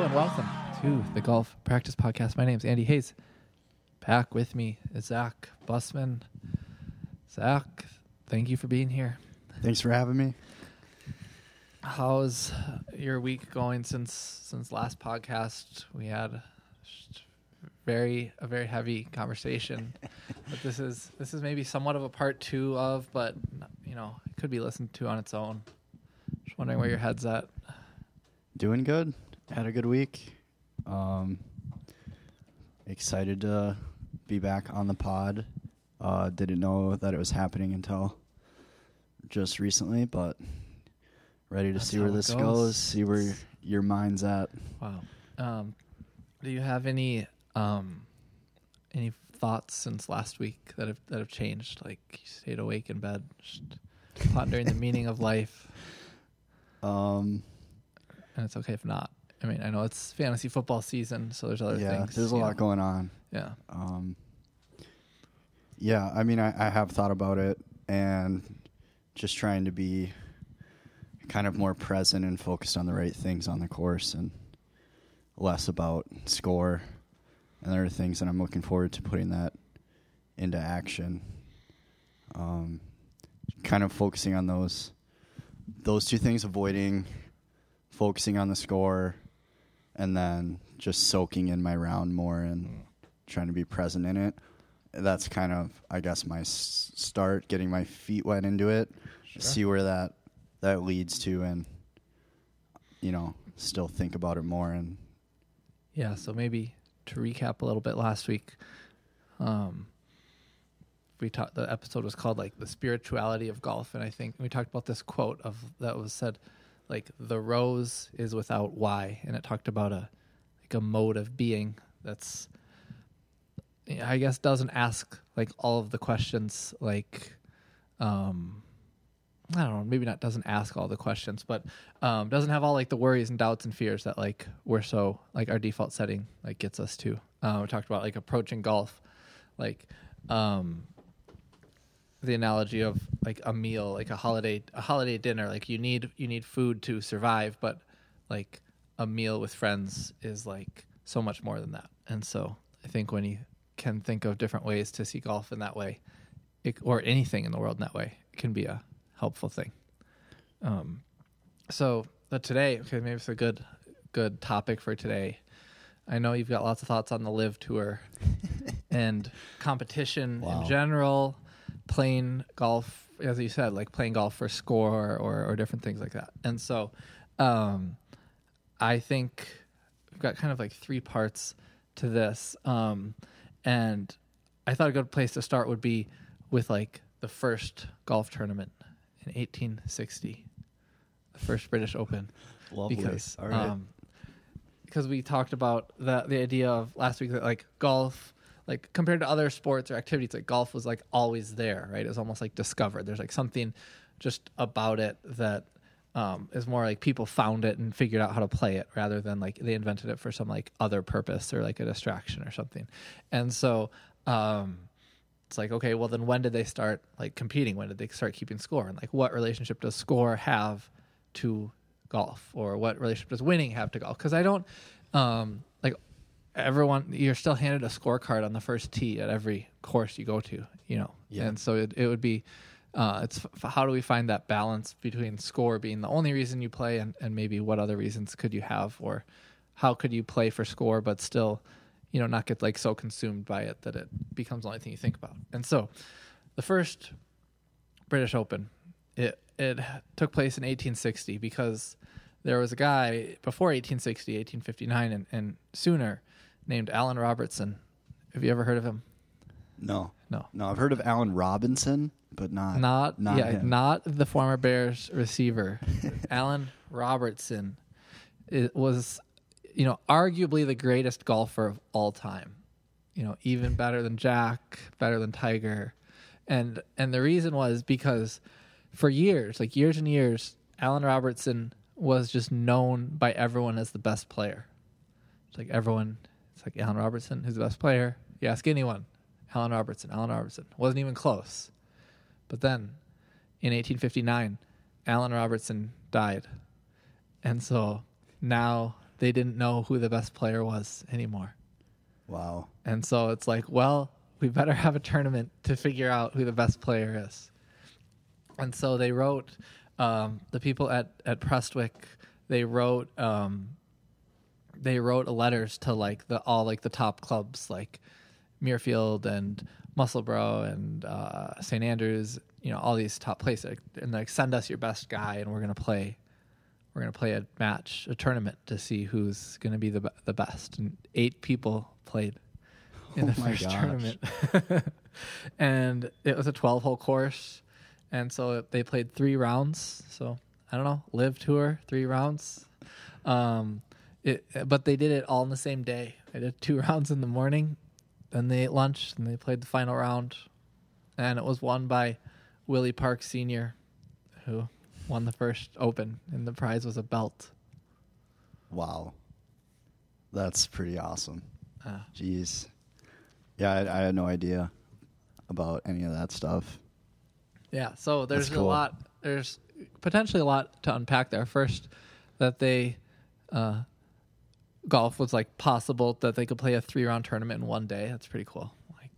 Hello and welcome to the Golf Practice Podcast. My name is Andy Hayes. Back with me is Zach Busman. Zach, thank you for being here. Thanks for having me. How's your week going since since last podcast? We had very a very heavy conversation, but this is this is maybe somewhat of a part two of, but you know it could be listened to on its own. Just wondering where your head's at. Doing good. Had a good week. Um, excited to be back on the pod. Uh, didn't know that it was happening until just recently, but ready to That's see where this goes. goes. See where your mind's at. Wow. Um, do you have any um, any thoughts since last week that have that have changed? Like you stayed awake in bed, just pondering the meaning of life, Um, and it's okay if not. I mean, I know it's fantasy football season, so there's other yeah, things. there's a lot know. going on. Yeah. Um, yeah, I mean, I, I have thought about it and just trying to be kind of more present and focused on the right things on the course and less about score and other things. And I'm looking forward to putting that into action. Um, kind of focusing on those those two things, avoiding focusing on the score, and then just soaking in my round more and trying to be present in it. That's kind of, I guess, my s- start, getting my feet wet into it, see where that that leads to, and you know, still think about it more. And Yeah. So maybe to recap a little bit, last week, um, we talked. The episode was called like the spirituality of golf, and I think we talked about this quote of that was said, like the rose is without why, and it talked about a like a mode of being that's, I guess, doesn't ask like all of the questions like, um, I don't know, maybe not doesn't ask all the questions, but um, doesn't have all like the worries and doubts and fears that like we're so like our default setting like gets us to. Uh, we talked about like approaching golf, like um, the analogy of like a meal, like a holiday a holiday dinner. Like you need you need food to survive, but like a meal with friends is like so much more than that. And so I think when you can think of different ways to see golf in that way, it, or anything in the world in that way, it can be a helpful thing. Um, so but today, okay, maybe it's a good good topic for today. I know you've got lots of thoughts on the LIV tour and competition Wow. in general, playing golf, as you said, like playing golf for score or, or different things like that. And so um, I think we've got kind of like three parts to this. Um, and I thought a good place to start would be with like the first golf tournament in 1860, the first British Open. Lovely. Because right. um, because we talked about the the idea of last week that like golf like compared to other sports or activities like golf was like always there right? It was almost like discovered. There's like something just about it that um, is more like people found it and figured out how to play it rather than like they invented it for some like other purpose or like a distraction or something. And so um, it's like okay well then when did they start like competing? When did they start keeping score? And like what relationship does score have to golf? Or what relationship does winning have to golf? Because i don't um like everyone you're still handed a scorecard on the first tee at every course you go to you know Yeah. and so it, it would be uh it's f- how do we find that balance between score being the only reason you play and, and maybe what other reasons could you have or how could you play for score but still you know not get like so consumed by it that it becomes the only thing you think about and so the first British Open. It it took place in 1860 because there was a guy before 1860, 1859, and, and sooner named Allan Robertson. Have you ever heard of him? No. No. No, I've heard of Allen Robinson, but not Not, not yeah, him. not the former Bears receiver, Allan Robertson. It was, you know, arguably the greatest golfer of all time. You know, even better than Jack, better than Tiger, and and the reason was because for years, like years and years, Allan Robertson was just known by everyone as the best player. It's like everyone, it's like Allan Robertson, who's the best player. You ask anyone, Allan Robertson, Allan Robertson. Wasn't even close. But then in 1859, Allan Robertson died. And so now they didn't know who the best player was anymore. Wow. And so it's like, well, we better have a tournament to figure out who the best player is. And so they wrote, um, the people at, at Prestwick, they wrote, um, they wrote letters to like the all like the top clubs like Muirfield and Musselburgh and uh, St Andrews, you know, all these top places, and like send us your best guy, and we're gonna play, we're gonna play a match, a tournament to see who's gonna be the the best. And eight people played in Oh the first gosh. tournament, and it was a twelve hole course, and so they played three rounds. So I don't know, LIV tour, three rounds. Um, it, but they did it all in the same day. They did two rounds in the morning, then they ate lunch, and they played the final round, and it was won by Willie Park Senior, who won the first Open, and the prize was a belt. Wow. That's pretty awesome. Uh, Jeez. Yeah, I, I had no idea about any of that stuff. Yeah, so there's That's a lot. There's potentially a lot to unpack there. First, that they uh, golf was like possible that they could play a three round tournament in one day. That's pretty cool. Like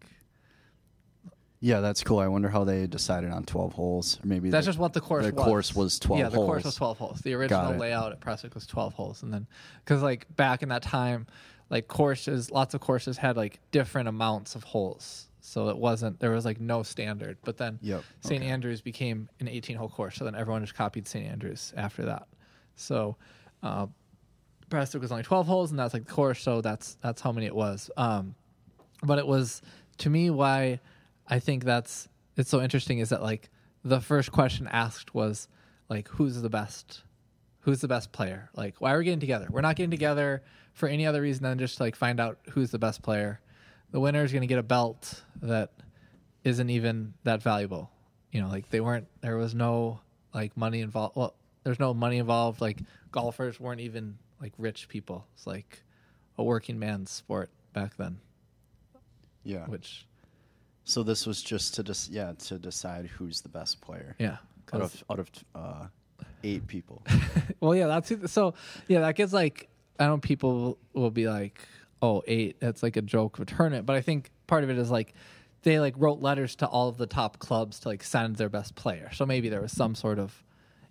Yeah, that's cool. I wonder how they decided on 12 holes. Or maybe that's the- just what the course the was. course was 12 Yeah, the holes. course was 12 holes. The original layout at Prestwick was 12 holes, and then because like back in that time, like courses, lots of courses had like different amounts of holes. So it wasn't there was like no standard. But then Yep, St. okay. Andrews became an 18 hole course, so then everyone just copied St. Andrews after that. So uh, Prestwick was only 12 holes, and that's like the course. So that's that's how many it was. Um, but it was to me why I think that's it's so interesting is that like the first question asked was like who's the best who's the best player like why are we getting together we're not getting together for any other reason than just to like find out who's the best player the winner is going to get a belt that isn't even that valuable you know like they weren't there was no like money involved well there's no money involved like golfers weren't even like rich people it's like a working man's sport back then Yeah. which So this was just to just yeah to decide who's the best player yeah Out of out of uh, eight people. well, yeah, that's so. Yeah, that gets like I don't. know, People will be like, "Oh, eight. That's like a joke of a tournament." But I think part of it is like they like wrote letters to all of the top clubs to like send their best player. So maybe there was some sort of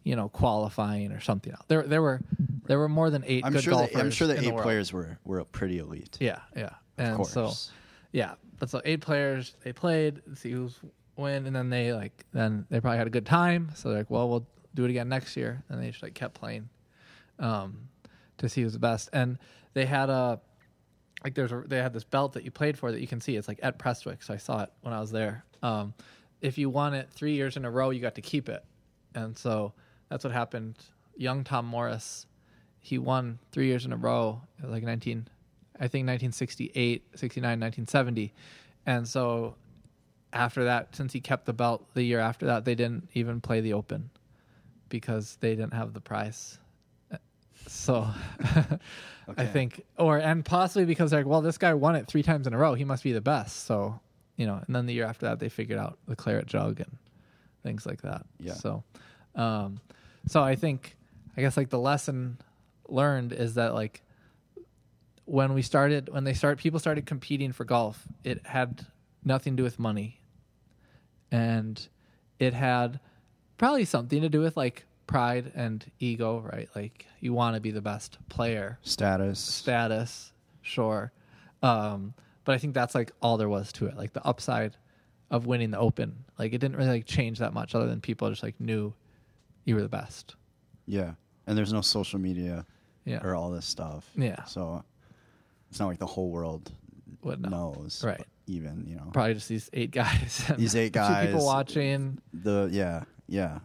you know qualifying or something. else. There, there were there were more than 8 I'm good sure golfers. that I'm sure the eight world. players were were pretty elite. Yeah, yeah, and of so course. yeah, but so eight players they played, see who's win, and then they like then they probably had a good time. So they're like, well, we'll do it again next year, and they just like kept playing, um, to see who's the best. And they had a like there's a, they had this belt that you played for that you can see. It's like at Prestwick, so I saw it when I was there. Um, if you won it three years in a row, you got to keep it, and so that's what happened. Young Tom Morris, he won three years in a row, like 19, I think 1968, 69, 1970, and so after that, since he kept the belt the year after that, they didn't even play the Open because they didn't have the prize. So I think, or and possibly because they're like, well, this guy won it three times in a row, he must be the best. So you know, and then the year after that, they figured out the claret jug and things like that. Yeah. So, um, so I think, I guess like the lesson learned is that like when we started when they start people started competing for golf it had nothing to do with money. And it had probably something to do with like pride and ego right? Like you want to be the best player. Status. status sure. Um but i think that's like all there was to it like the upside of winning the open. Like it didn't really like change that much other than people just like knew you were the best yeah, and there's no social media yeah or all this stuff. Yeah. So it's not like the whole world Would know. knows. Right. even. You know, Probably just these eight guys. These eight guys. people watching. the yeah yeah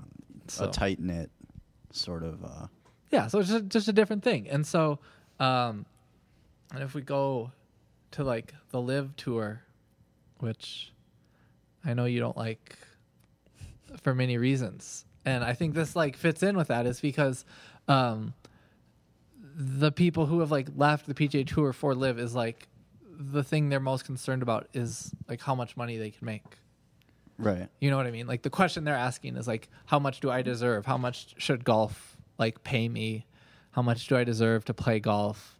So. a tight knit sort of. uh yeah so it's just, just a different thing and so um and if we go to like the LIV tour which i know you don't like for many reasons and i think this like fits in with that is because um the people who have like left the pga tour for LIV is like the thing they're most concerned about is like how much money they can make Right. you know what I mean? Like the question they're asking is like, how much do I deserve? How much should golf like pay me? How much do I deserve to play golf?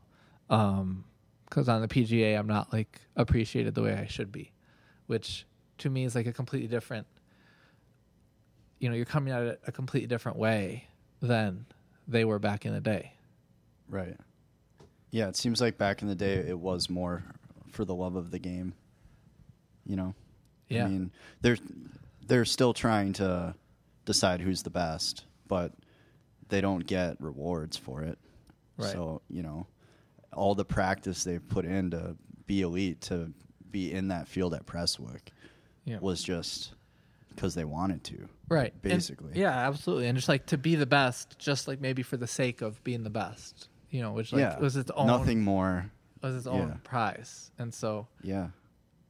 Um, because on the PGA, I'm not like appreciated the way I should be, which to me is like a completely different. You know, you're coming at it a completely different way than they were back in the day. Right. Yeah, it seems like back in the day it was more for the love of the game. You know. Yeah. I mean, they're they're still trying to decide who's the best, but they don't get rewards for it. Right. So, you know, all the practice they've put in to be elite to be in that field at Prestwick Yeah. was just because they wanted to. Right And- Basically. yeah absolutely and just like to be the best just like maybe for the sake of being the best you know which like yeah. was its own Nothing more. was its own Yeah. prize and so Yeah.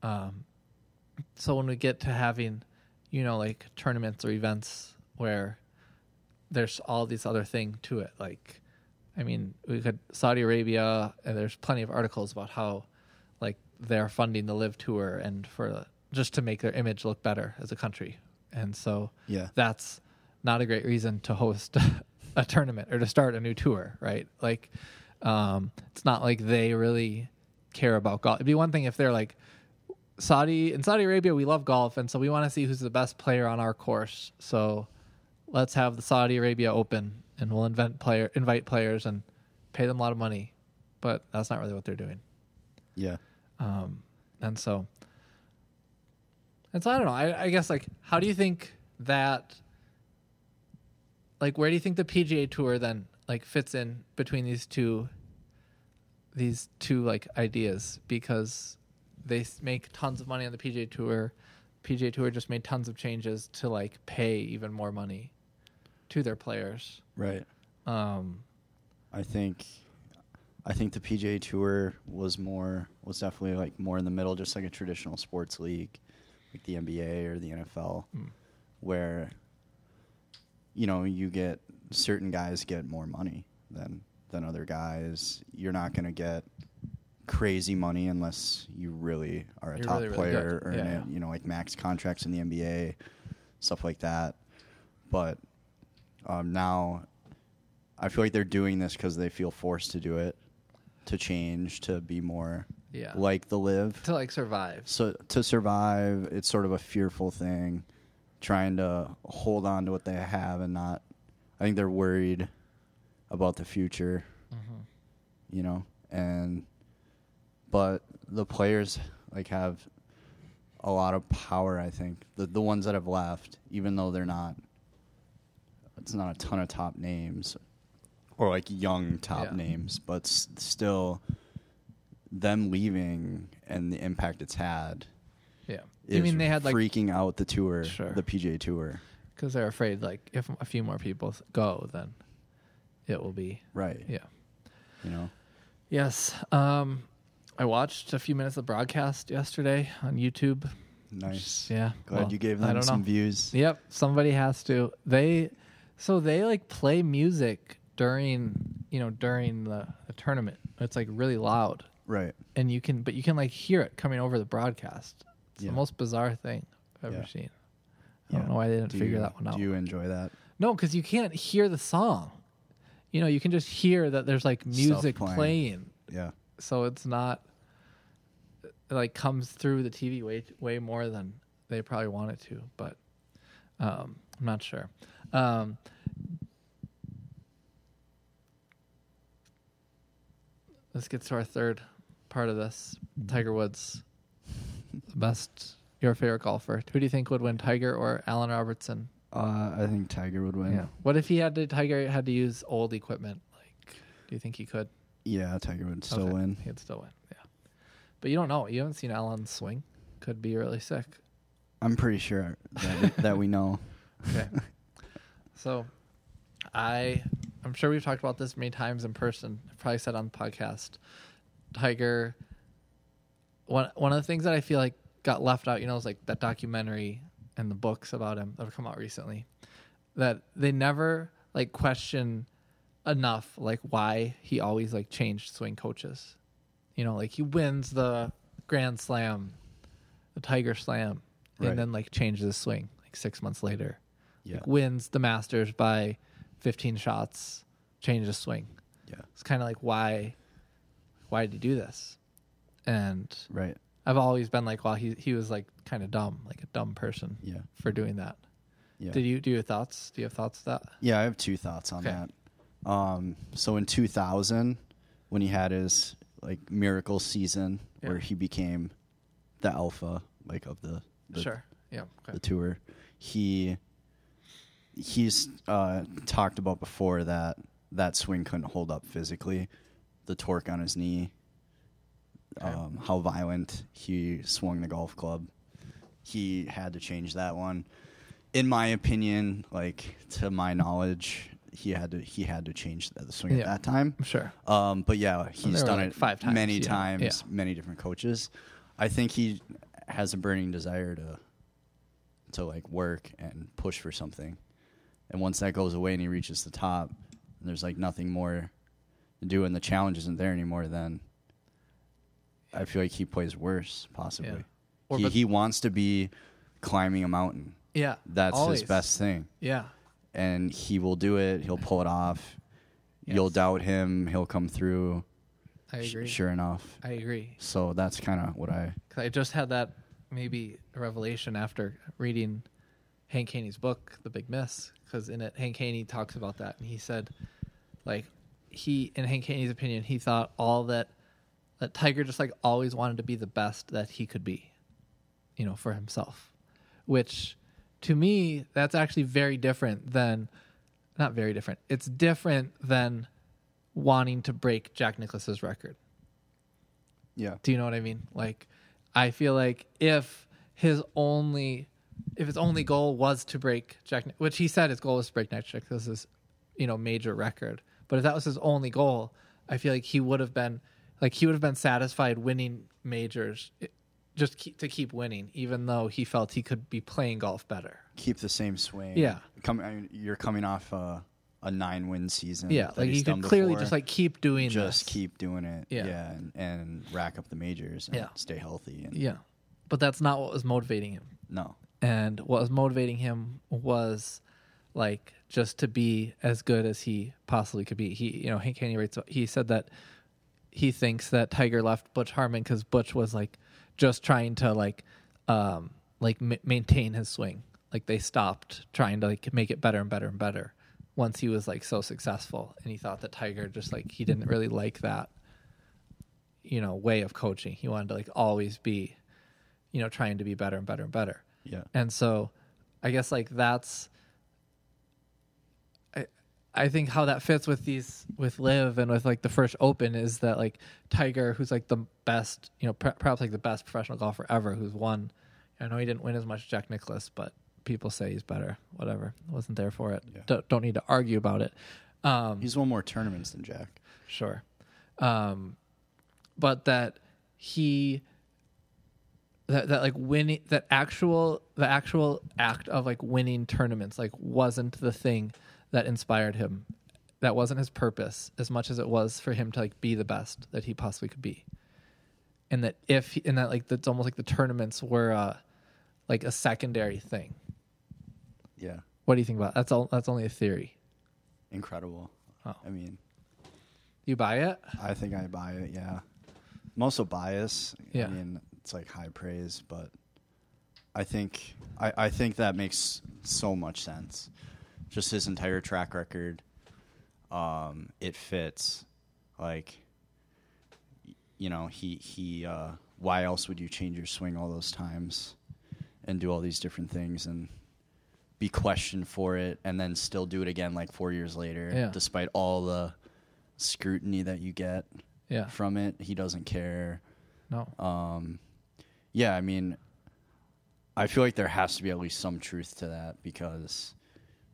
um so when we get to having you know like tournaments or events where there's all these other thing to it like i mean we could saudi arabia and there's plenty of articles about how like they're funding the LIV tour and for just to make their image look better as a country and so Yeah. that's not a great reason to host a tournament or to start a new tour, right? Like, um, it's not like they really care about golf. It'd be one thing if they're like Saudi in Saudi Arabia, we love golf, and so we want to see who's the best player on our course. So let's have the Saudi Arabia Open, and we'll invent player invite players and pay them a lot of money. But that's not really what they're doing. Yeah. Um, and so, and so I don't know. I, I guess like, how do you think that, like, where do you think the PGA Tour then like fits in between these two, these two like ideas? Because they make tons of money on the PGA Tour. PGA Tour just made tons of changes to like pay even more money to their players. Right. Um, I think I think the PGA Tour was more was definitely like more in the middle, just like a traditional sports league, like the NBA or the NFL, Hmm. where you know you get certain guys get more money than than other guys. You're not going to get crazy money unless you really are a You're top really, really player, good. earn Yeah, it. yeah. You know, like max contracts in the NBA, stuff like that. But um, now I feel like they're doing this because they feel forced to do it, to change, to be more Yeah. like the LIV. to like survive. So to survive, it's sort of a fearful thing, trying to hold on to what they have and not. I think they're worried about the future, Mm-hmm. you know, and but the players like have a lot of power. I think the the ones that have left, even though they're not, it's not a ton of top names, or like young top Yeah. names, but s- still, them leaving and the impact it's had. Yeah. I mean, they had like freaking out the tour, Sure. the PGA Tour, because they're afraid like if a few more people go, then it will be right? yeah. you know, Yes. Um, I watched a few minutes of broadcast yesterday on YouTube. nice. Yeah. Glad well, you gave I them don't some know. views. Yep. Somebody has to. They so they like play music during you know during the, the tournament. It's like really loud, Right. and you can but you can like hear it coming over the broadcast. It's Yeah. the most bizarre thing I've ever Yeah. seen. I don't know why they didn't Do figure you- that one out. Do you enjoy that? No, because you can't hear the song. You know, you can just hear that there's like music playing. playing. Yeah. So it's not it like comes through the TV way way more than they probably want it to, but um, I'm not sure. Um, let's get to our third part of this. Tiger Woods, the best your favorite golfer. Who do you think would win, Tiger or Allan Robertson? Uh, I think Tiger would win. Yeah. What if he had to Tiger had to use old equipment? Like, do you think he could? Yeah, Tiger would still Okay. win. He'd still win. Yeah. But you don't know. You haven't seen Allan swing. could be really sick. I'm pretty sure that we, that we know. Okay. so, I I'm sure we've talked about this many times in person. I've probably said on the podcast. Tiger. One one of the things that I feel like got left out, you know, is like that documentary and the books about him that have come out recently. That they never like question enough like why he always like changed swing coaches. You know, like he wins the Grand Slam, the Tiger Slam, Right. and then like changes his swing like six months later. Yeah. Like wins the Masters by 15 shots, changes his swing. Yeah. It's kind of like why, why did he do this? And Right. I've always been like, well, he he was like kind of dumb, like a dumb person Yeah. for doing that. Yeah. Did you do you have thoughts? Do you have thoughts of that? Yeah, I have two thoughts on Okay. that. Um, so in 2000, when he had his like miracle season Yeah. where he became the alpha like of the, the sure. Yeah. Okay. the tour, he he's uh, talked about before that that swing couldn't hold up physically, the torque on his knee, um, how violent he swung the golf club. He had to change that one. In my opinion, like to my knowledge, he had to he had to change the swing Yeah. at that time. Sure. Um, but yeah, he's were, done like, it five times, many yeah. times, Yeah. many different coaches. I think he has a burning desire to to like work and push for something. And once that goes away and he reaches the top, and there's like nothing more to do and the challenge isn't there anymore, then I feel like he plays worse, possibly. Yeah. Or he he wants to be climbing a mountain. Yeah. That's always. his best thing. Yeah. And he will do it, he'll pull it off. You'll doubt him, he'll come through. I Sh- agree. Sure enough. I agree. So that's kind of what I. 'Cause I just had that maybe revelation after reading Hank Haney's book, The Big Miss, because in it Hank Haney talks about that, and he said, like, he in Hank Haney's opinion, he thought all that that Tiger just like always wanted to be the best that he could be, you know, for himself, which to me that's actually very different than not very different. It's different than wanting to break Jack Nicklaus's record. Yeah. Do you know what I mean? Like, I feel like if his only, if his only goal was to break Jack, which he said his goal was to break Jack Nicklaus's, you know, major record. But if that was his only goal, I feel like he would have been, like, he would have been satisfied winning majors, eh, just keep, to keep winning, even though he felt he could be playing golf better. Keep the same swing. Yeah. Come, I mean, you're coming off a, a nine win season. Yeah, like you could clearly before. just like keep doing just this. keep doing it. Yeah. Yeah. and, and rack up the majors and Yeah. stay healthy. And yeah, but that's not what was motivating him. No. and what was motivating him was like just to be as good as he possibly could be. He, you know, Hank Haney writes. He said that he thinks that Tiger left Butch Harmon because Butch was like just trying to like, um, like ma- maintain his swing. Like they stopped trying to like make it better and better and better once he was like so successful, and he thought that Tiger just like he didn't really like that, you know, way of coaching. He wanted to like always be, you know, trying to be better and better and better. Yeah. And so I guess like that's I think how that fits with these with LIV and with like the first open is that like Tiger who's like the best, you know, per- perhaps like the best professional golfer ever who's won. I know he didn't win as much as Jack Nicklaus, but people say he's better. Whatever. Wasn't there for it. Yeah. Don't, don't need to argue about it. Um He's won more tournaments than Jack. Sure. Um, but that he that that like winning that actual the actual act of like winning tournaments like wasn't the thing that inspired him. That wasn't his purpose as much as it was for him to like be the best that he possibly could be. And that if he, and that like that's almost like the tournaments were uh like a secondary thing. Yeah. What do you think about that's all that's only a theory. Incredible. Oh. I mean, You buy it? I think I buy it. Yeah. I'm also biased. Yeah. I mean, it's like high praise, but I think I, I think that makes so much sense. Just his entire track record, um, it fits. Like, you know, he he. Uh, why else would you change your swing all those times, and do all these different things and be questioned for it, and then still do it again like four years later, Yeah. despite all the scrutiny that you get Yeah. from it. He doesn't care. No. Um, yeah, I mean, I feel like there has to be at least some truth to that because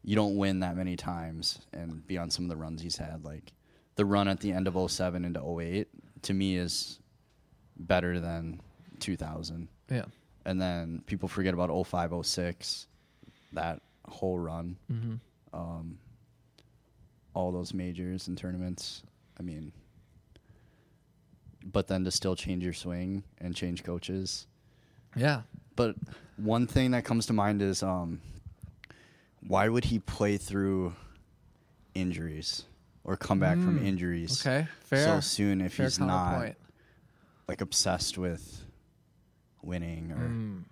you don't win that many times and be on some of the runs he's had. Like the run at the end of 07 into 08 to me is better than 2000. Yeah. And then people forget about 05, 06, that whole run. Mm-hmm. Um, all those majors and tournaments. I mean, but then to still change your swing and change coaches. Yeah. But one thing that comes to mind is um, why would he play through injuries or come back from Mm, injuries Okay. Fair. so soon if fair he's not counterpoint. like obsessed with winning or Mm.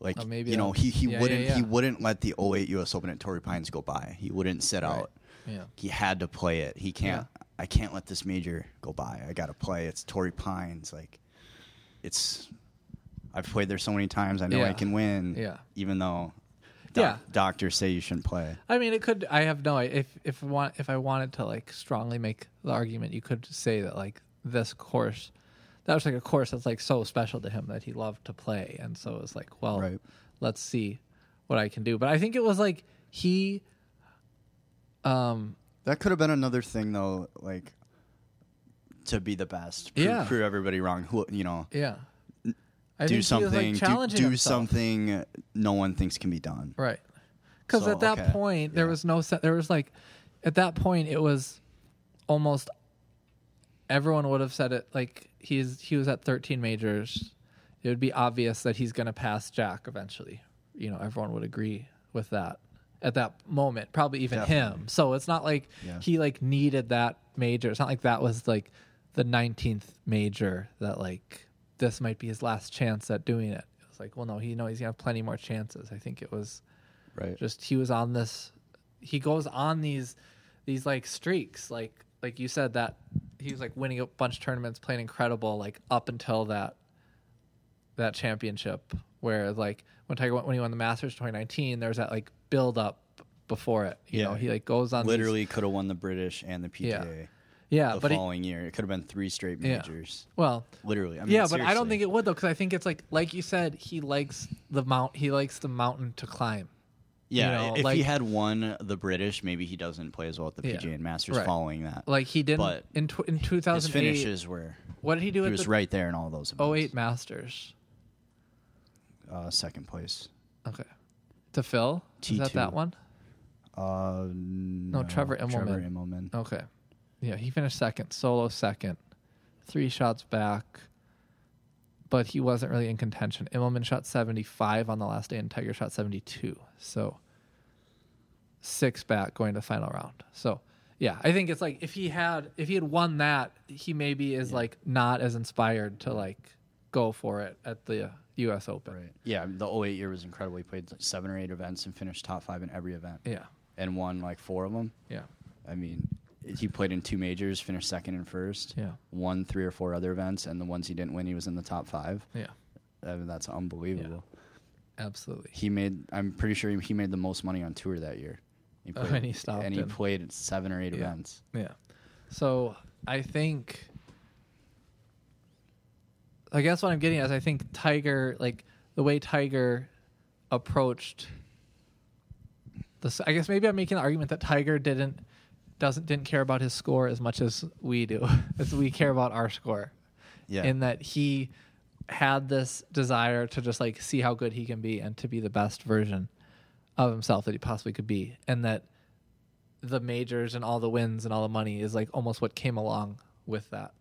like Oh, maybe you know he, he yeah, yeah, wouldn't he yeah. wouldn't let the 08 US Open at Torrey Pines go by. He wouldn't sit Right. out. Yeah. He had to play it. He can't I can't let this major go by. I got to play. It's Torrey Pines like it's I've played there so many times. I know I can win. Yeah. Even though doc- Yeah. doctors say you shouldn't play. I mean, it could. I have no. If if I want if I wanted to like strongly make the argument, you could say that like this course, that was like a course that's like so special to him that he loved to play, and so it was like, well, Right. let's see what I can do. But I think it was like he, um, That could have been another thing though, like to be the best. Prove, Yeah. prove everybody wrong. Who you know, yeah, I do was, like, something do, do something no one thinks can be done. Right. Because So, at that okay, point, there yeah. was no, se- there was like, at that point, it was almost everyone would have said it like he's he was at 13 majors. It would be obvious that he's going to pass Jack eventually. You know, everyone would agree with that at that moment, probably even him. So it's not like Yeah. he like needed that major. It's not like that was like the 19th major that like this might be his last chance at doing it. It was like, well, no, he know he's gonna have plenty more chances. I think it was Right. just he was on this he goes on these these like streaks like like you said that he was like winning a bunch of tournaments playing incredible like up until that that championship where like when Tiger went when he won the Masters 2019 there's that like build up before it you Yeah. know he like goes on Literally could have won the British and the PGA yeah the but he, following year. It could have been three straight Yeah. majors. well Literally. I mean, yeah but I don't seriously. think it would though because I think it's like like you said he likes the mount he likes the mountain to climb Yeah, know, if like- he had won the British, maybe he doesn't play as well at the Yeah. PGA and Masters Right. following that. like he didn't But in tw- in His 2008 finishes were what did he do he at was the right there in all those. events. 08 Masters uh, second place. Okay. To Phil? Is that T2. that one? Uh, no, Trevor Trevor Immelman. Immelman. Okay. Yeah, he finished second, solo second, three shots back, but he wasn't really in contention. Immelman shot 75 on the last day, and Tiger shot 72. So six back going to the final round. So yeah, I think it's like if he had if he had won that, he maybe is like not as inspired to like go for it at the U.S. Open. Right. Yeah, the 08 year was incredible. He played like seven or eight events and finished top five in every event. Yeah. And won like four of them. Yeah. I mean, he played in two majors, finished second and first. Yeah. Won three or four other events, and the ones he didn't win, he was in the top five. Yeah. I mean, that's unbelievable. Absolutely. He made. I'm pretty sure he, he made the most money on tour that year. He Oh, and he stopped And he in. played seven or eight Yeah. events. Yeah. So I think I guess what I'm getting at is I think Tiger like the way Tiger approached this I guess maybe I'm making the argument that Tiger didn't doesn't didn't care about his score as much as we do. as we care about our score. Yeah. In that he had this desire to just like see how good he can be and to be the best version of himself that he possibly could be. And that the majors and all the wins and all the money is like almost what came along with that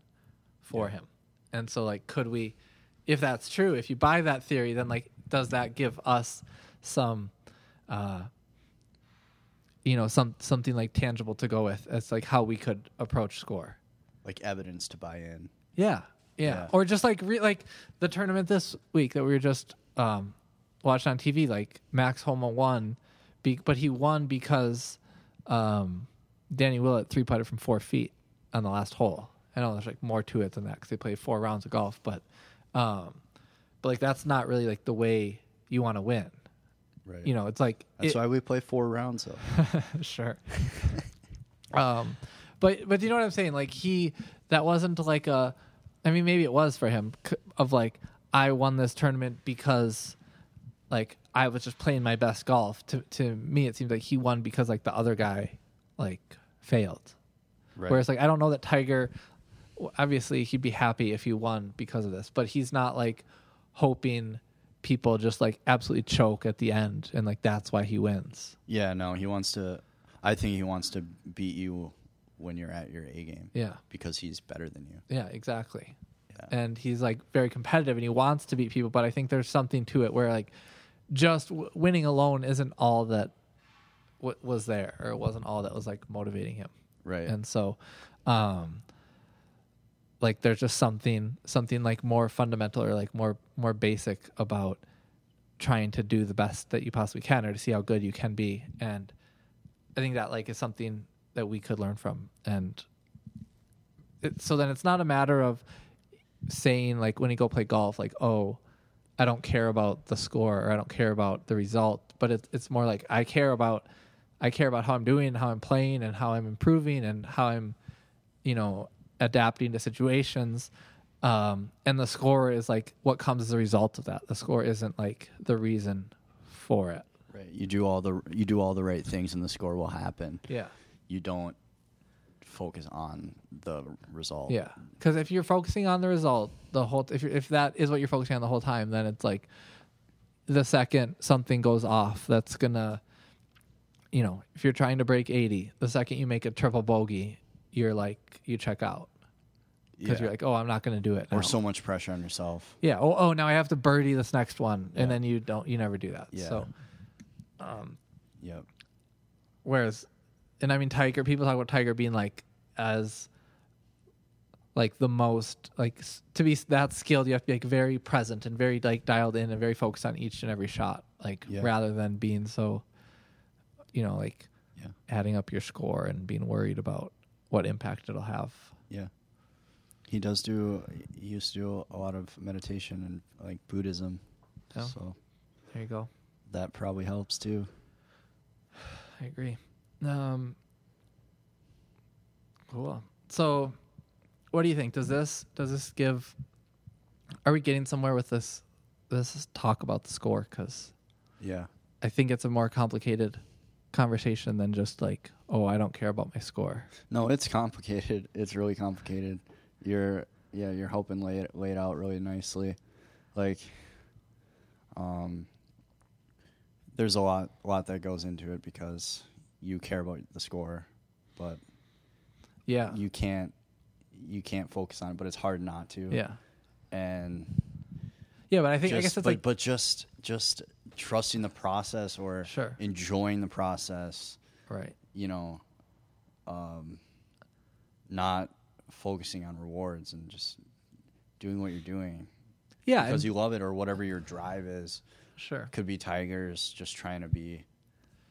for him. And so like could we if that's true, if you buy that theory, then like does that give us some uh you know, some something like tangible to go with as like how we could approach score. like evidence to buy in. Yeah, yeah, Yeah. or just like re- like the tournament this week that we were just um, watching on TV. Like Max Homa won, be- but he won because um, Danny Willett three putted from four feet on the last hole. I know there's like more to it than that because they played four rounds of golf, but um, but like that's not really like the way you want to win. Right. You know, it's like That's it- why we play four rounds though. sure. um, but but you know what I'm saying? Like he, that wasn't like a. I mean, maybe it was for him of like I won this tournament because, like I was just playing my best golf. To to me, it seems like he won because like the other guy like failed. Right. Whereas like I don't know that Tiger obviously he'd be happy if he won because of this, but he's not like hoping people just like absolutely choke at the end and like that's why he wins. yeah, no, he wants to. I think he wants to beat you when you're at your A game. Yeah. because he's better than you. Yeah, exactly. Yeah. And he's like very competitive and he wants to beat people, but I think there's something to it where like just w- winning alone isn't all that w- was there or it wasn't all that was like motivating him. Right. And so um like there's just something something like more fundamental or like more more basic about trying to do the best that you possibly can or to see how good you can be. And I think that like is something that we could learn from. And it, so then it's not a matter of saying like when you go play golf like oh I don't care about the score or I don't care about the result but it's it's more like I care about I care about how I'm doing how I'm playing and how I'm improving and how I'm you know adapting to situations um and the score is like what comes as a result of that the score isn't like the reason for it right. You do all the you do all the right things, and the score will happen. yeah You don't focus on the result. Yeah, because if you're focusing on the result the whole, if you're, if that is what you're focusing on the whole time, then it's like the second something goes off, that's gonna, you know, if you're trying to break eighty, the second you make a triple bogey, you're like you check out because Yeah. you're like, oh, I'm not gonna do it. or so much pressure on yourself. Yeah. Oh, oh, now I have to birdie this next one, and then you don't, you never do that. Yeah. So, um, Yep. Whereas, and I mean, Tiger, people talk about Tiger being like as like the most like to be that skilled, you have to be like very present and very like dialed in and very focused on each and every shot, like Yeah. rather than being so, you know, like Yeah. adding up your score and being worried about what impact it'll have. Yeah. He does do. He used to do a lot of meditation and like Buddhism. Yeah. So There you go. that probably helps too. I agree. Um, cool. So, what do you think? Does this does this give? Are we getting somewhere with this? This talk about the score because Yeah. I think it's a more complicated conversation than just like, oh, I don't care about my score. No, it's complicated. It's really complicated. You're yeah, you're helping lay it lay it out really nicely. Like um there's a lot lot that goes into it because you care about the score, but Yeah. you can't you can't focus on it, but it's hard not to. yeah. And Yeah, but I think I just- guess it's but, like but just just trusting the process or Sure. enjoying the process right. you know, um, not focusing on rewards and just doing what you're doing Yeah. because you love it or whatever your drive is. sure. Could be Tigers just trying to be,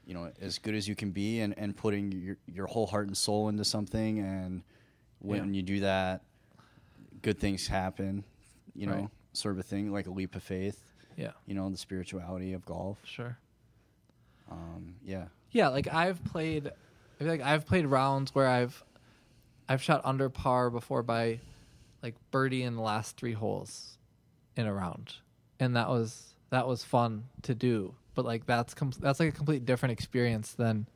you know, as good as you can be and, and putting your, your whole heart and soul into something. And when Yeah. you do that, good things happen, you know, Right. sort of a thing, like a leap of faith, Yeah. you know, the spirituality of golf. Sure. Um, yeah. Yeah, like I've played, I feel like I've played rounds where I've, I've shot under par before by, like birdie in the last three holes, in a round, and that was that was fun to do. But like that's com- that's like a complete different experience than,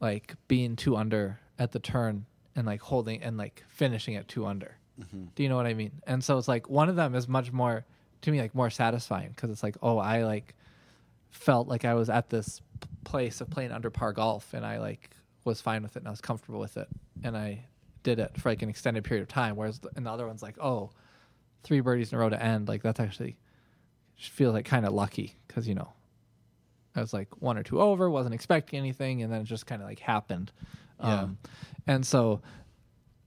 like being two under at the turn and like holding and like finishing at two under. Mm-hmm. Do you know what I mean? And so it's like one of them is much more to me like more satisfying because it's like oh I like felt like I was at this p- place of playing under par golf and I like was fine with it and I was comfortable with it and I did it for like an extended period of time whereas the, and the other one's like oh three birdies in a row to end like that's actually feels like kind of lucky because you know I was like one or two over wasn't expecting anything and then it just kind of like happened Yeah. um, and so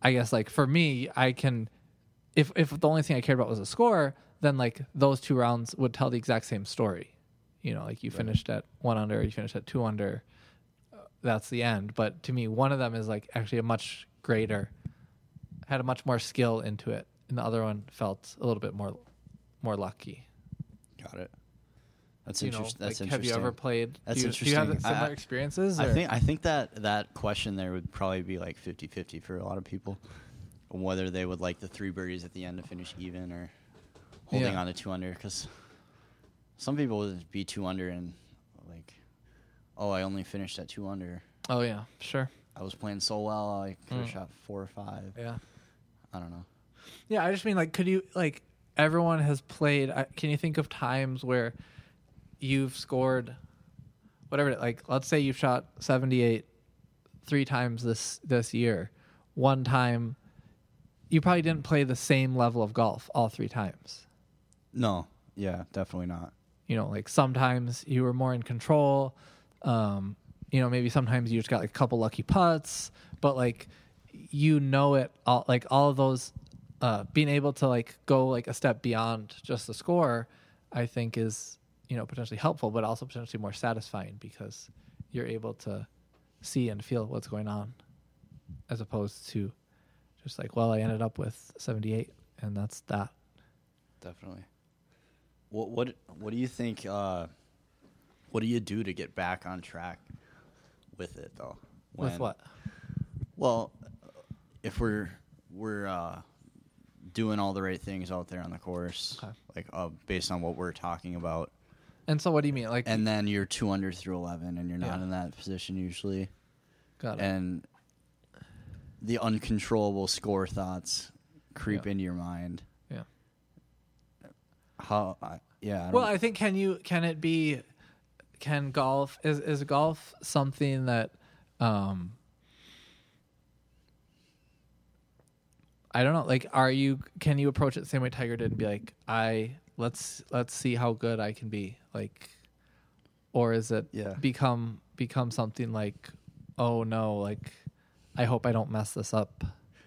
I guess like for me I can if if the only thing I cared about was a score then like those two rounds would tell the exact same story you know, like you finished at one under, you finished at two under. Uh, that's the end. But to me, one of them is like actually a much greater, had a much more skill into it, and the other one felt a little bit more, more lucky. Got it. That's you know, interesting. That's like, interesting. have you ever played? That's do you, Do you have interesting. I- similar experiences? I think I think that that question there would probably be like 50-50 for a lot of people, whether they would like the three birdies at the end to finish even or holding Yeah. on to two under. Because some people would be two under and like, oh, I only finished at two under. Oh yeah, sure. I was playing so well, I could have Mm. shot four or five. Yeah. I don't know. Yeah, I just mean like, could you like everyone has played? I- Can you think of times where you've scored whatever? it- Like, let's say you've shot seventy eight three times this this year. One time, you probably didn't play the same level of golf all three times. No, yeah, definitely not. You know, like sometimes you were more in control. Um, you know, maybe sometimes you just got like a couple lucky putts, but like you know it all like all of those uh being able to like go like a step beyond just the score, I think is, you know, potentially helpful, but also potentially more satisfying because you're able to see and feel what's going on as opposed to just like, well, I ended up with 78 and that's that. Definitely. What what what do you think? Uh, what do you do to get back on track with it though? With what? Well, if we're we're uh, doing all the right things out there on the course, Okay. like uh, based on what we're talking about, And so what do you mean? Like and then you're two under through eleven, and you're not Yeah. in that position usually, got it. and the uncontrollable score thoughts creep Yeah. into your mind. yeah. How? I, yeah. I Well, I think can you can it be can golf is is golf something that um I don't know, like are you can you approach it the same way Tiger did and be like, I let's let's see how good I can be. Like or is it Yeah. become become something like, oh no, like I hope I don't mess this up.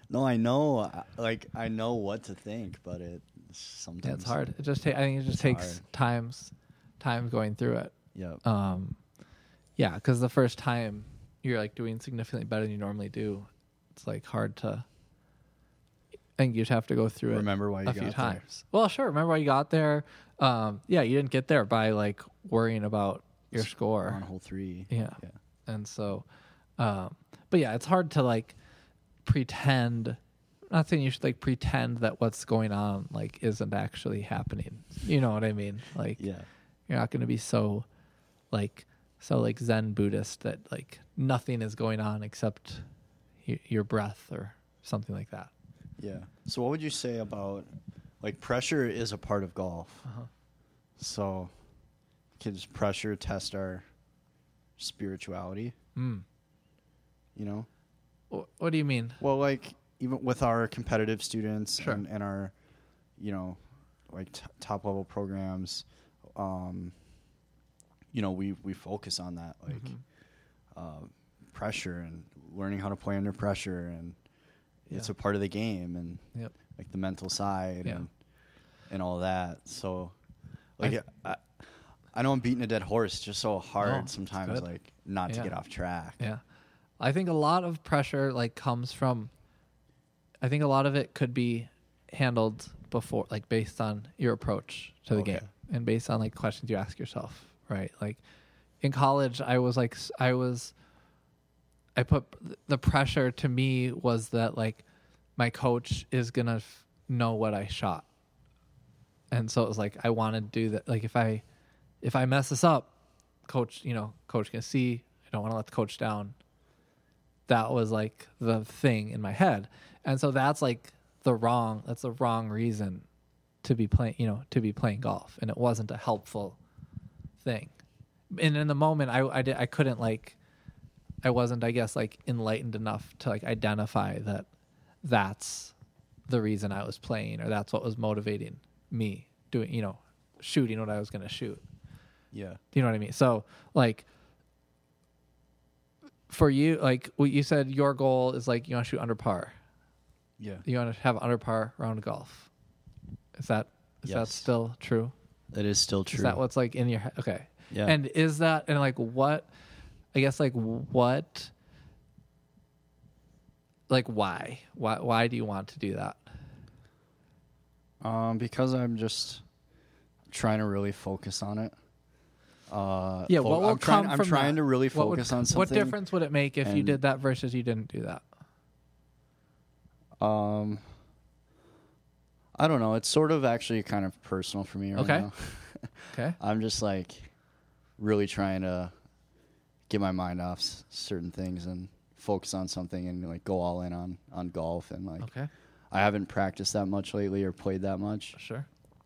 No, I know. Like I know what to think, but it Yeah, sometimes it's hard. It just ta- I think it just It's takes hard. times time going through it. Yeah, um yeah because the first time you're like doing significantly better than you normally do it's like hard to i think you just have to go through it Remember why you a few got there. times. Well sure remember why you got there. Um yeah you didn't get there by like worrying about your score. on hole three. yeah. yeah, and so um but yeah it's hard to like pretend not saying you should like pretend that what's going on like isn't actually happening. You know what i mean? Like yeah, you're not going to be so like so like zen buddhist that like nothing is going on except y- your breath or something like that yeah. So, what would you say about like pressure is a part of golf? uh-huh. So, kids pressure test our spirituality. mm. You know, Wh- what do you mean well, like even with our competitive students Sure. and, and our, you know, like t- top level programs, um, you know, we we focus on that like Mhm. uh, pressure and learning how to play under pressure, and it's a part of the game, and yep like the mental side Yeah. and and all that. So, I like, th- I, I know I'm beating a dead horse. It's just so hard No, sometimes, like not Yeah. to get off track. yeah i think a lot of pressure like comes from i think a lot of it could be handled before like based on your approach to the Okay. game and based on like questions you ask yourself right? Like in college i was like I was i put the pressure to me was that like my coach is gonna f- know what i shot. And so it was like i want to do that like if i if i mess this up coach you know coach can see i don't want to let the coach down. That was like the thing in my head. And so that's like the wrong that's the wrong reason to be playing you know to be playing golf. And it wasn't a helpful thing and in the moment i i, did, I couldn't like i wasn't i guess like enlightened enough to like identify that that's the reason i was playing or that's what was motivating me doing you know shooting what i was going to shoot Yeah. you know what I mean? So like for you, like what you said, your goal is like you want to shoot under par. Yeah. You want to have under par round golf. Is that is that still true? That is still true. Is that what's like in your head? Okay. Yeah. And is that and like what? I guess like what? Like why? Why? Why do you want to do that? Um, because I'm just trying to really focus on it. Uh, Yeah. fo- what will I'm trying, come I'm from trying that? to really What would focus on something. What difference would it make if you did that versus you didn't do that? Um, I don't know. It's sort of actually kind of personal for me right Okay. now. Okay. I'm just like really trying to get my mind off s- certain things and focus on something and like go all in on on golf and like Okay. I haven't practiced that much lately or played that much Sure.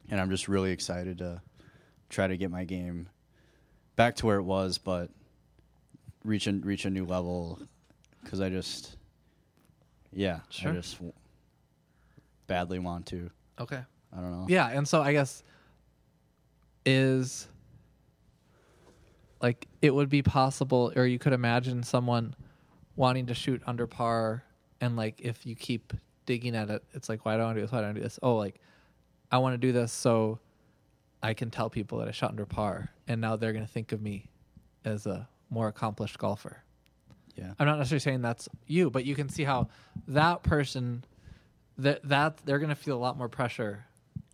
and I'm just really excited to try to get my game back to where it was but reach a reach a new level cuz I just yeah, Sure. I just w- badly want to. Okay. I don't know. Yeah, and so I guess is like it would be possible or you could imagine someone wanting to shoot under par and like if you keep digging at it, it's like why don't I do this? Why don't I do this? Oh, like I want to do this so I can tell people that I shot under par and now they're going to think of me as a more accomplished golfer. Yeah. I'm not necessarily saying that's you, but you can see how that person that that they're going to feel a lot more pressure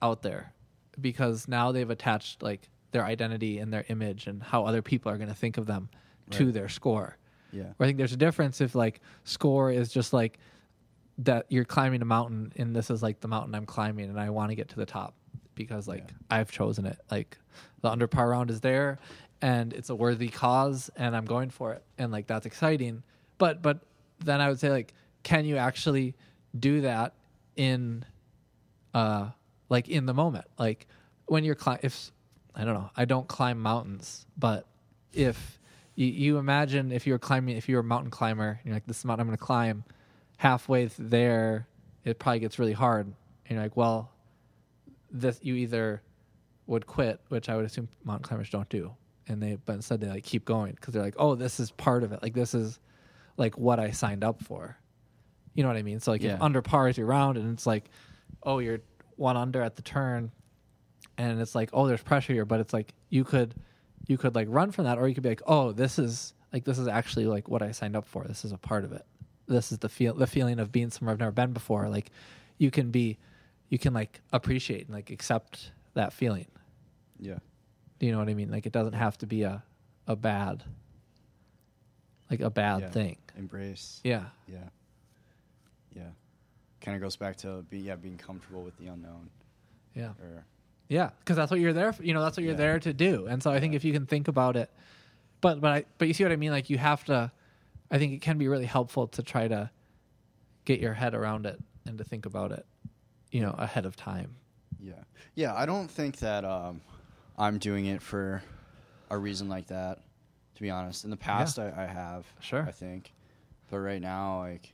out there because now they've attached like their identity and their image and how other people are going to think of them to their score. Yeah. Where I think there's a difference if like score is just like that you're climbing a mountain and this is like the mountain I'm climbing and I want to get to the top because like Yeah. I've chosen it. Like the under par round is there and it's a worthy cause and I'm going for it and like that's exciting. But but then I would say like can you actually do that in uh like in the moment? Like when you're cli- if I don't know, I don't climb mountains, but if you, you imagine if you were climbing if you were a mountain climber, you're like this mountain I'm going to climb, halfway th- there it probably gets really hard. And you're like, well, this you either would quit, which I would assume mountain climbers don't do, and they but instead they like keep going because they're like, oh, this is part of it. Like this is like what I signed up for. You know what I mean? So like Yeah. if under par is your round, and it's like, oh, you're one under at the turn, and it's like, oh, there's pressure here, but it's like you could you could like run from that, or you could be like, oh, this is like this is actually like what I signed up for. This is a part of it. This is the feel the feeling of being somewhere I've never been before. Like you can be, you can like appreciate and like accept that feeling. Yeah. Do you know what I mean? Like it doesn't have to be a a bad like a bad Yeah. thing. Embrace. Yeah. Yeah. Yeah. Kind of goes back to be yeah being comfortable with the unknown. Yeah. Or Yeah, because that's what you're there. For, you know, that's what you're Yeah. there to do. And so I think Yeah. if you can think about it, but but I but you see what I mean. Like you have to. I think it can be really helpful to try to get your head around it and to think about it, you know, ahead of time. yeah, yeah. I don't think that um, I'm doing it for a reason like that. To be honest, in the past I, I have. Sure. I think, but right now like,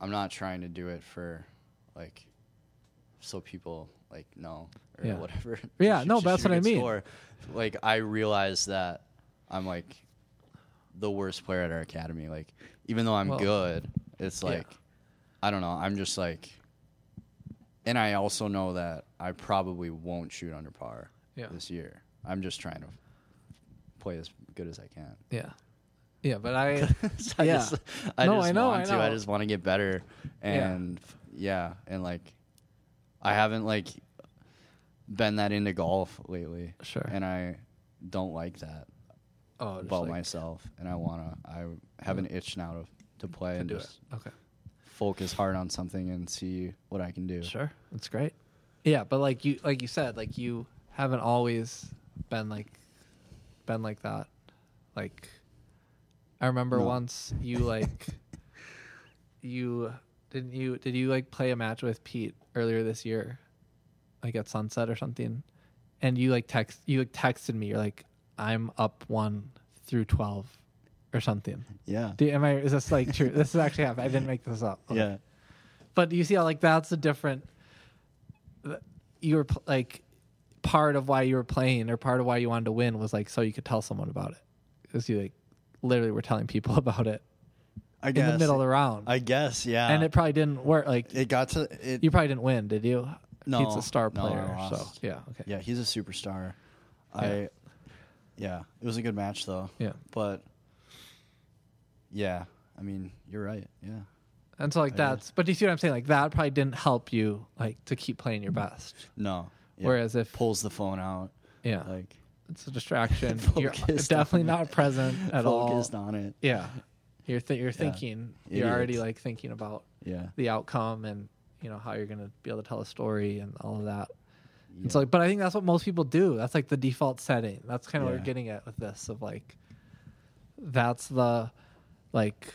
I'm not trying to do it for, like, so people like know or Yeah. whatever. Yeah, no, that's what I mean. score. Like I realize that I'm like the worst player at our academy. Like even though I'm Well, good, it's yeah. like I don't know. I'm just like, and I also know that I probably won't shoot under par Yeah. this year. I'm just trying to play as good as I can. Yeah, yeah. But I, I Yeah. just, I No, just I know, want I to. I just want to get better, and yeah. and like, I haven't like been that into golf lately. Sure. and I don't like that oh, about like, myself, and I wanna. I have an itch now to to play to and do it. just Okay. focus hard on something and see what I can do. Sure, that's great. Yeah, but like you, like you said, like you haven't always been like, been like that. Like, I remember No. once you like, you didn't you did you like play a match with Pete earlier this year, like at sunset or something, and you like text you like texted me. You're like, I'm up one through twelve, or something. Yeah. Do, am I? Is this like true? this is actually happened. I didn't make this up. Okay. Yeah. But you see how like that's a different. You were like part of why you were playing, or part of why you wanted to win was like so you could tell someone about it, because you like literally we were telling people about it I in the middle of the round, I guess. Yeah. and it probably didn't work. Like it got to it. you probably didn't win, did you? No, Pete's a star no, player, so yeah, okay, Yeah, he's a superstar. Yeah. I yeah, it was a good match though. yeah. But yeah, I mean, you're right. Yeah. And so like I that's, but do you see what I'm saying? Like that probably didn't help you like to keep playing your best. No. Yeah. Whereas if pulls the phone out, yeah, like it's a distraction. You're definitely not present at all. focused on it. Yeah, you're th- you're thinking. You're already like thinking about Yeah. the outcome and you know how you're gonna be able to tell a story and all of that. It's like, but I think that's what most people do. That's like the default setting. That's kind of what Yeah. we're getting at with this of like, that's the, like,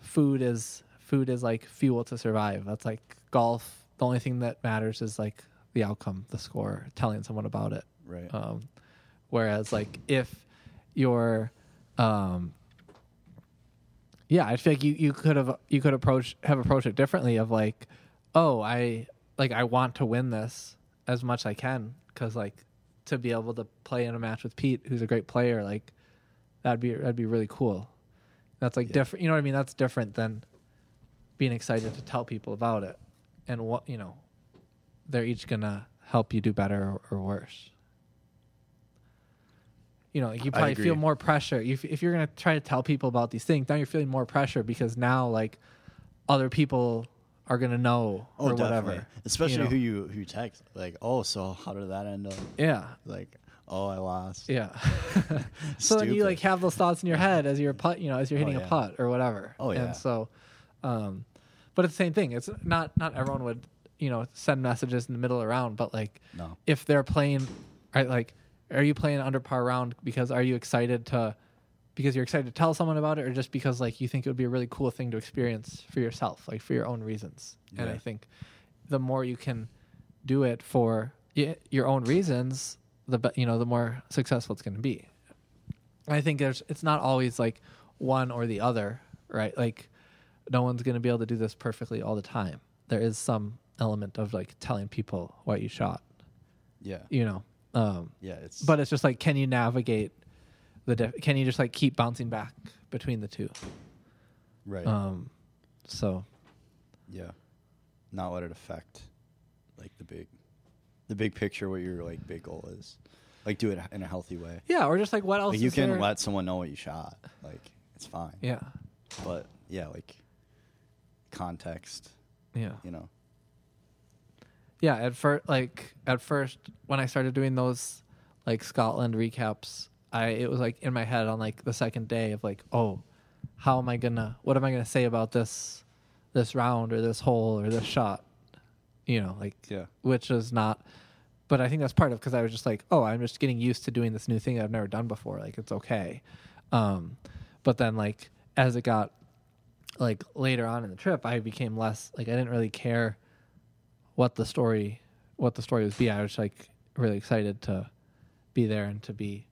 food is food is like fuel to survive. That's like golf. The only thing that matters is like the outcome, the score, telling someone about it. Right. Um, whereas like if you're, um, yeah, I feel like you, you could have you could approach have approached it differently of like, oh, I like I want to win this as much as I can because like to be able to play in a match with Pete, who's a great player, like that'd be that'd be really cool. That's like Yeah. different. You know what I mean? That's different than being excited to tell people about it and what you know. They're each gonna help you do better or, or worse. You know, like you probably feel more pressure if if you're gonna try to tell people about these things. Now you're feeling more pressure because now like other people are gonna know Oh, or definitely. whatever. Especially know? who you who you text. Like, oh, so how did that end up? Yeah, Like, oh, I lost. yeah. so then you like have those thoughts in your head as you're putt, you know, as you're hitting yeah. a putt or whatever. Oh, yeah. And so, um, but it's the same thing. It's not not everyone would you know send messages in the middle of the round, but like No. if they're playing, right? Like, are you playing under par round because are you excited to? Because you're excited to tell someone about it, or just because like you think it would be a really cool thing to experience for yourself, like for your own reasons. And I think the more you can do it for y- your own reasons, the be- you know the more successful it's going to be. And I think there's it's not always like one or the other, right? Like no one's going to be able to do this perfectly all the time. There is some element of like telling people what you shot, Yeah. you know. Um, Yeah. It's but it's just like can you navigate the diff- can you just like keep bouncing back between the two? right. Um, so yeah. Not let it affect like the big, the big picture. What your like big goal is. Like do it in a healthy way. yeah, or just like what else? Like you can there? let someone know what you shot. Like it's fine. yeah, But yeah, like context. yeah. You know. Yeah, at first, like at first, when I started doing those like Scotland recaps, I it was like in my head on like the second day of like, oh, how am I gonna, what am I gonna say about this, this round or this hole or this shot, you know, like, Yeah. which is not. But I think that's part of because I was just like, oh, I'm just getting used to doing this new thing I've never done before. Like it's okay. Um, but then like as it got like later on in the trip, I became less like I didn't really care what the story what the story would be. I was like really excited to be there and to be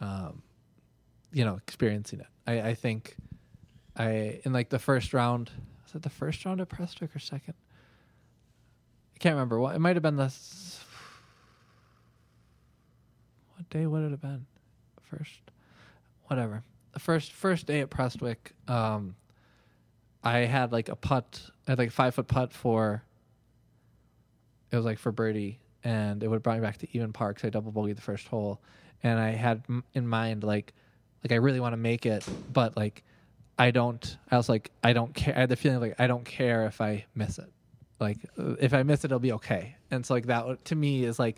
um you know, experiencing it. I, I think I in like the first round was it the first round at Prestwick or second? I can't remember. What it might have been the s- what day would it have been? First whatever. The first first day at Prestwick, um I had like a putt, I had like a five foot putt for. It was like for birdie, and it would have brought me back to even par because I double bogeyed the first hole, and I had m- in mind like, like I really want to make it, but like, I don't. I was like, I don't care. I had the feeling like I don't care if I miss it. Like uh, if I miss it, it'll be okay. And so like that to me is like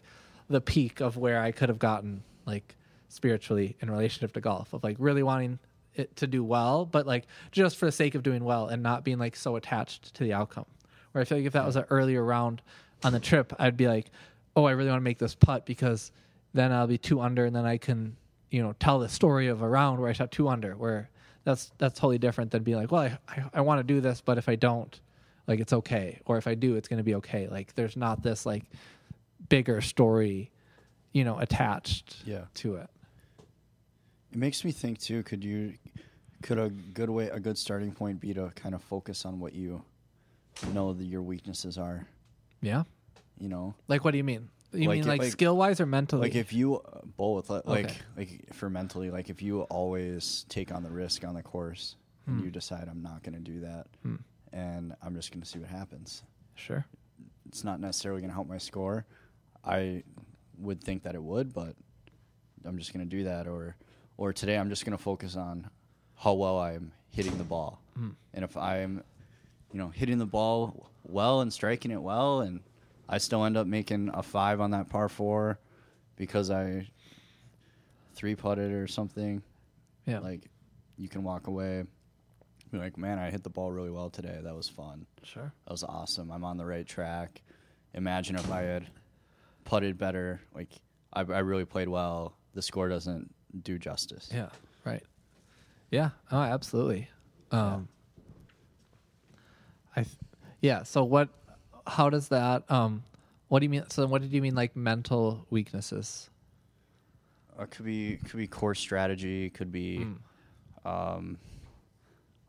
the peak of where I could have gotten like spiritually in relationship to golf of like really wanting it to do well, but like just for the sake of doing well and not being like so attached to the outcome. Where I feel like if that was an earlier round on the trip, I'd be like, oh, I really want to make this putt because then I'll be two under and then I can, you know, tell the story of a round where I shot two under. Where that's that's totally different than being like, well, I I, I want to do this, but if I don't, like it's okay, or if I do, it's going to be okay. Like there's not this like bigger story, you know, attached Yeah. to it. It makes me think too. Could you, could a good way, a good starting point be to kind of focus on what you know that your weaknesses are? Yeah. You know, Like, what do you mean? You Like mean like, like- skill wise or mentally? like if you both like Okay. like for mentally, like if you always take on the risk on the course and you decide I'm not going to do that, Hmm. and I'm just going to see what happens. sure. It's not necessarily going to help my score. I would think that it would, but I'm just going to do that. Or, or today I'm just going to focus on how well I'm hitting the ball. Hmm. And if I'm, you know, hitting the ball well and striking it well, and I still end up making a five on that par four because I three putted or something, Yeah. like you can walk away. Be like, man, I hit the ball really well today. That was fun. sure. That was awesome. I'm on the right track. Imagine if I had putted better. Like I, I really played well. The score doesn't do justice. Yeah. Right. Yeah. Oh, absolutely. Um, I, th- yeah. So what? How does that? Um, what do you mean? So what did you mean like mental weaknesses? It could be could be core strategy. Could be um,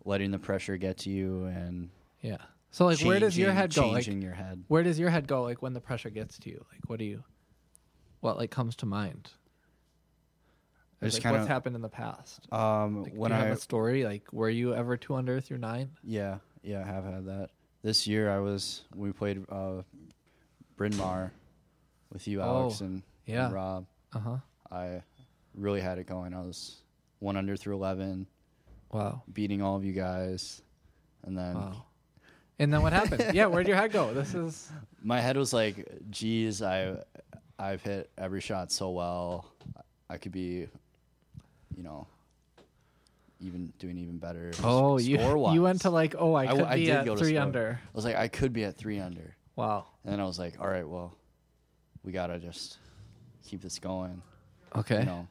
letting the pressure get to you and Yeah. So like, where does your head go? Like, Changing your head. where does your head go? Like when the pressure gets to you? Like, what do you? What like comes to mind? I just like, kinda- what's happened in the past? Um, Like, when do you I have a story, like were you ever two under through nine? yeah yeah I have had that. This year I was we played uh, Bryn Mawr with you, Alex, Oh, and, yeah. and Rob. Uh huh. I really had it going. I was one under through eleven, Wow. beating all of you guys, and then Wow. And then what happened? yeah, where'd your head go? This is my head was like, "Geez, I I've hit every shot so well. I could be, you know, even doing even better. oh you you went to like oh I I could I be did at three under. I was like, I could be at three under, Wow. and then I was like, all right, well, we gotta just keep this going, Okay. you know.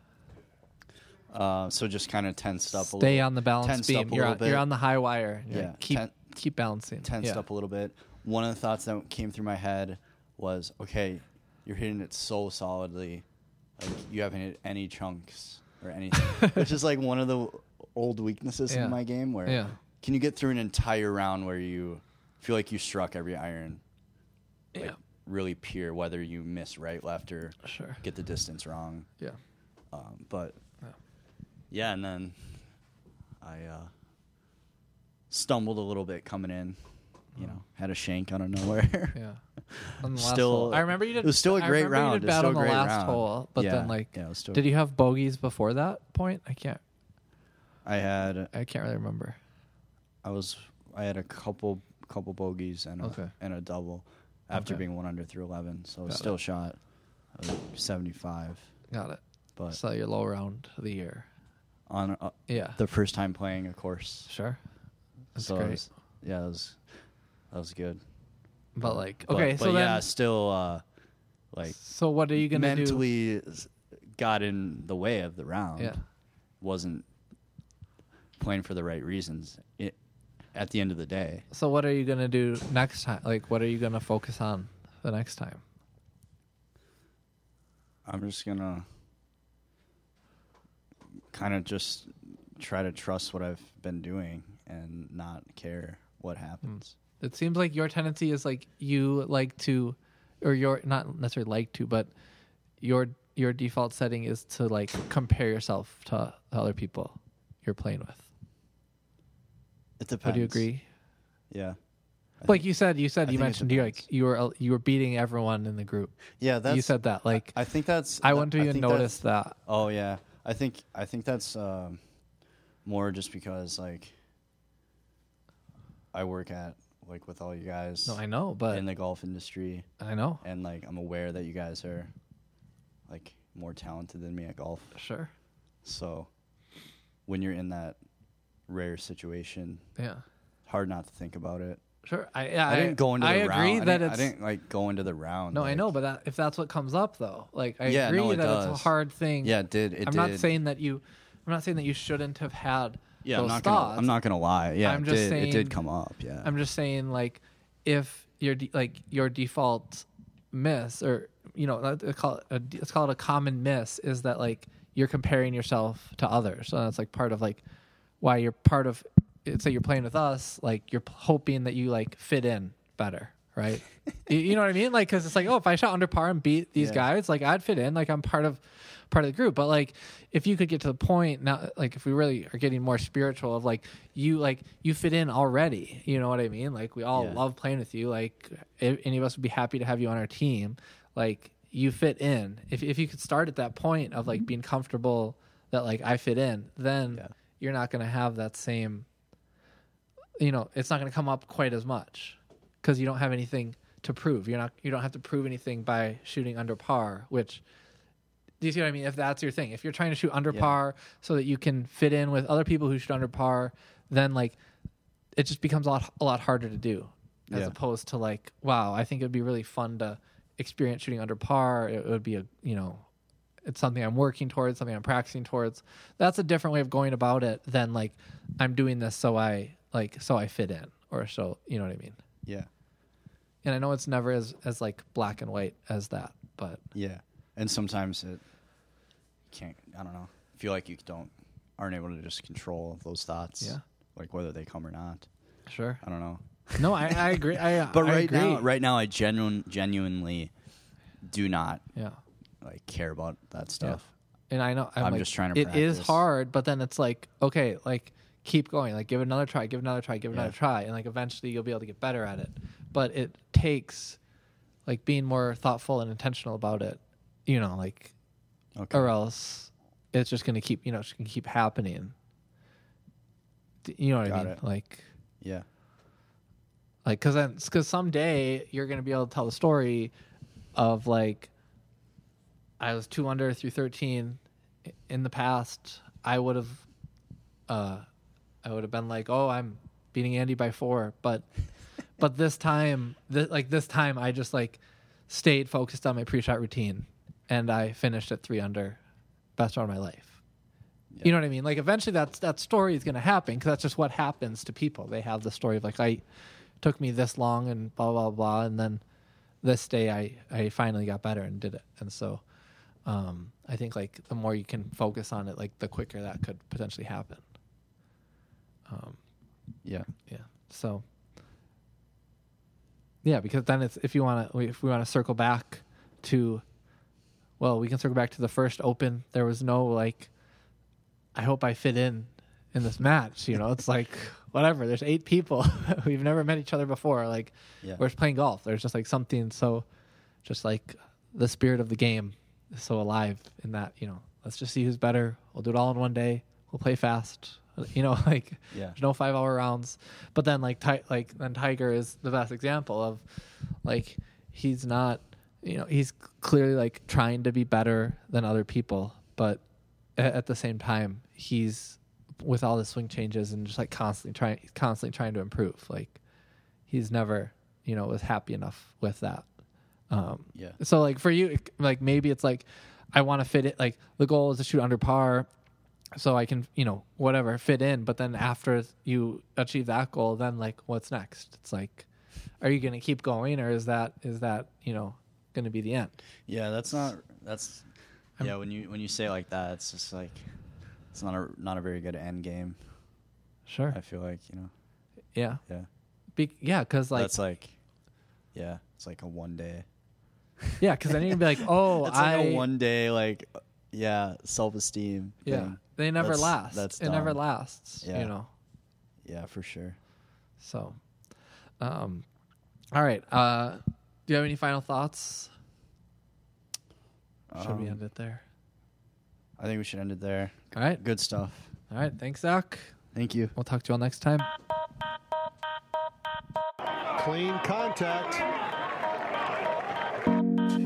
Uh, so just kind of tensed up a little bit. Stay on the balance beam. You're little on, bit. you're on the high wire. You're Yeah, like, keep ten- keep balancing. tensed yeah. up a little bit. One of the thoughts that came through my head was, okay, you're hitting it so solidly, like you haven't hit any chunks or anything, which is like one of the old weaknesses Yeah. in my game. Where Yeah. can you get through an entire round where you feel like you struck every iron, like Yeah. really pure, whether you miss right, left, or Sure. get the distance wrong. Yeah. Um, but Yeah. yeah, and then I uh, stumbled a little bit coming in. You know, had a shank out of nowhere. Yeah. On the last Still- hole. I remember you did. it was still a I great remember You round. did was bad still on a the great last round. hole, but Yeah. then like, Yeah, it was still- did you have bogeys before that point? I can't. I had I can't really remember. I was I had a couple couple bogeys and a Okay. and a double after Okay. being one under through eleven, so I was Got still it. shot seventy five. Got it. But so your low round of the year. on uh, Yeah. the first time playing a course, Sure. That's so great. was- yeah, that was that was good. but like, okay, but, so yeah, then, still uh, like so what are you gonna do? mentally s- got in the way of the round. Yeah. wasn't playing for the right reasons. It, at the end of the day, So what are you gonna do next time? Like, what are you gonna focus on the next time? I'm just gonna kind of just try to trust what I've been doing and not care what hmm. happens. It seems like your tendency is like you like to, or your not necessarily like to, but your your default setting is to like compare yourself to other people you're playing with. It depends. Would you agree? Yeah. I Like think- you said, you said I you mentioned you like you were you were beating everyone in the group. yeah, that's you said that like I think that's. I that- wouldn't even notice that. Oh yeah, I think I think that's um, more just because like I work at like with all you guys No, I know, but in the golf industry, I know. and like I'm aware that you guys are like more talented than me at golf. Sure. So when you're in that rare situation, Yeah. hard not to think about it. Sure. I yeah, I, didn't go into I the agree round. that I didn't, it's I didn't like go into the round. No, I know, but that, if that's what comes up though, like I Yeah, agree no, it that it's a hard thing. yeah, it did. It I'm did. not saying that you I'm not saying that you shouldn't have had Yeah, those I'm not thoughts. gonna. I'm not gonna lie. Yeah, I'm it just did. it saying- did come up. Yeah. I'm just saying like if your de- like your default miss or you know let- let's call it a, let's call it a common miss is that like you're comparing yourself to others. So that's like part of like why you're part of say you're playing with us like you're hoping that you like fit in better, right? you, you know what I mean? Like cuz it's like oh if I shot under par and beat these Yeah. guys like I'd fit in like I'm part of part of the group but like if you could get to the point now like if we really are getting more spiritual of like you like you fit in already you know what i mean like we all Yeah. love playing with you like any of us would be happy to have you on our team like you fit in if, if you could start at that point of like mm-hmm. being comfortable that like i fit in then Yeah. You're not going to have that same you know it's not going to come up quite as much because you don't have anything to prove you're not you don't have to prove anything by shooting under par which do you see what I mean? If that's your thing, if you're trying to shoot under Yeah. par so that you can fit in with other people who shoot under par, then like it just becomes a lot a lot harder to do, as Yeah. opposed to like, wow, I think it'd be really fun to experience shooting under par. It would be a you know, it's something I'm working towards, something I'm practicing towards. That's a different way of going about it than like I'm doing this so I like so I fit in or so you know what I mean. Yeah. And I know it's never as as like black and white as that, but Yeah. And sometimes it can't I don't know. Feel like you don't aren't able to just control those thoughts. Yeah. Like whether they come or not. sure. I don't know. No, I, I agree. I But I right agree. now right now I genuine genuinely do not yeah. Like care about that stuff. And I know I'm, I'm like, just trying to It is practice. hard, but then it's like okay, like keep going, like give it another try, give it another try, give it Yeah. another try, and like eventually you'll be able to get better at it. But it takes like being more thoughtful and intentional about it, you know, like Okay. or else it's just gonna keep you know it's just gonna keep happening. D- You know what I Got mean? it. Like Yeah. like because then because someday you're gonna be able to tell the story of like I was two under through thirteen in the past. I would have, uh, I would have been like, oh, I'm beating Andy by four, but but this time, th- like this time, I just like stayed focused on my pre-shot routine, and I finished at three under, best round of my life. You know what I mean? Like eventually, that's that story is going to happen because that's just what happens to people. They have the story of like I took me this long and blah blah blah, and then this day I I finally got better and did it. And so um, I think like the more you can focus on it, like the quicker that could potentially happen. Um, Yeah. yeah. So yeah, because then it's if you want to if we want to circle back to well, we can circle back to the first open. There was no like I hope I fit in in this match, you know. It's like whatever. There's eight people. We've never met each other before. Like Yeah. we're just playing golf. There's just like something so just like the spirit of the game so alive in that, you know, let's just see who's better. We'll do it all in one day. We'll play fast. You know, like Yeah. there's no five hour rounds. But then like Ti- like then Tiger is the best example of like he's not you know, he's clearly like trying to be better than other people, but a- at the same time, he's with all the swing changes and just like constantly trying constantly trying to improve. Like he's never, you know, was happy enough with that. Um Yeah. so like for you like maybe it's like I want to fit it like the goal is to shoot under par so I can, you know, whatever, fit in, but then after you achieve that goal, then like what's next? It's like are you going to keep going or is that is that, you know, going to be the end? Yeah, that's not that's yeah, when you when you say it like that, it's just like it's not a not a very good end game. Sure. I feel like, you know. Yeah. Yeah. Be- yeah, cuz like that's like yeah, it's like a one day. Yeah, cuz then you'd be like, "Oh, it's I like a one day like yeah, self-esteem Yeah. thing. They never That's- last. That's it never lasts, Yeah. you know. Yeah, for sure. So um all right. Uh do you have any final thoughts? Should we Um, end it there? I think we should end it there. All right. Good stuff. All right. Thanks, Zach. Thank you. We'll talk to you all next time. Clean contact.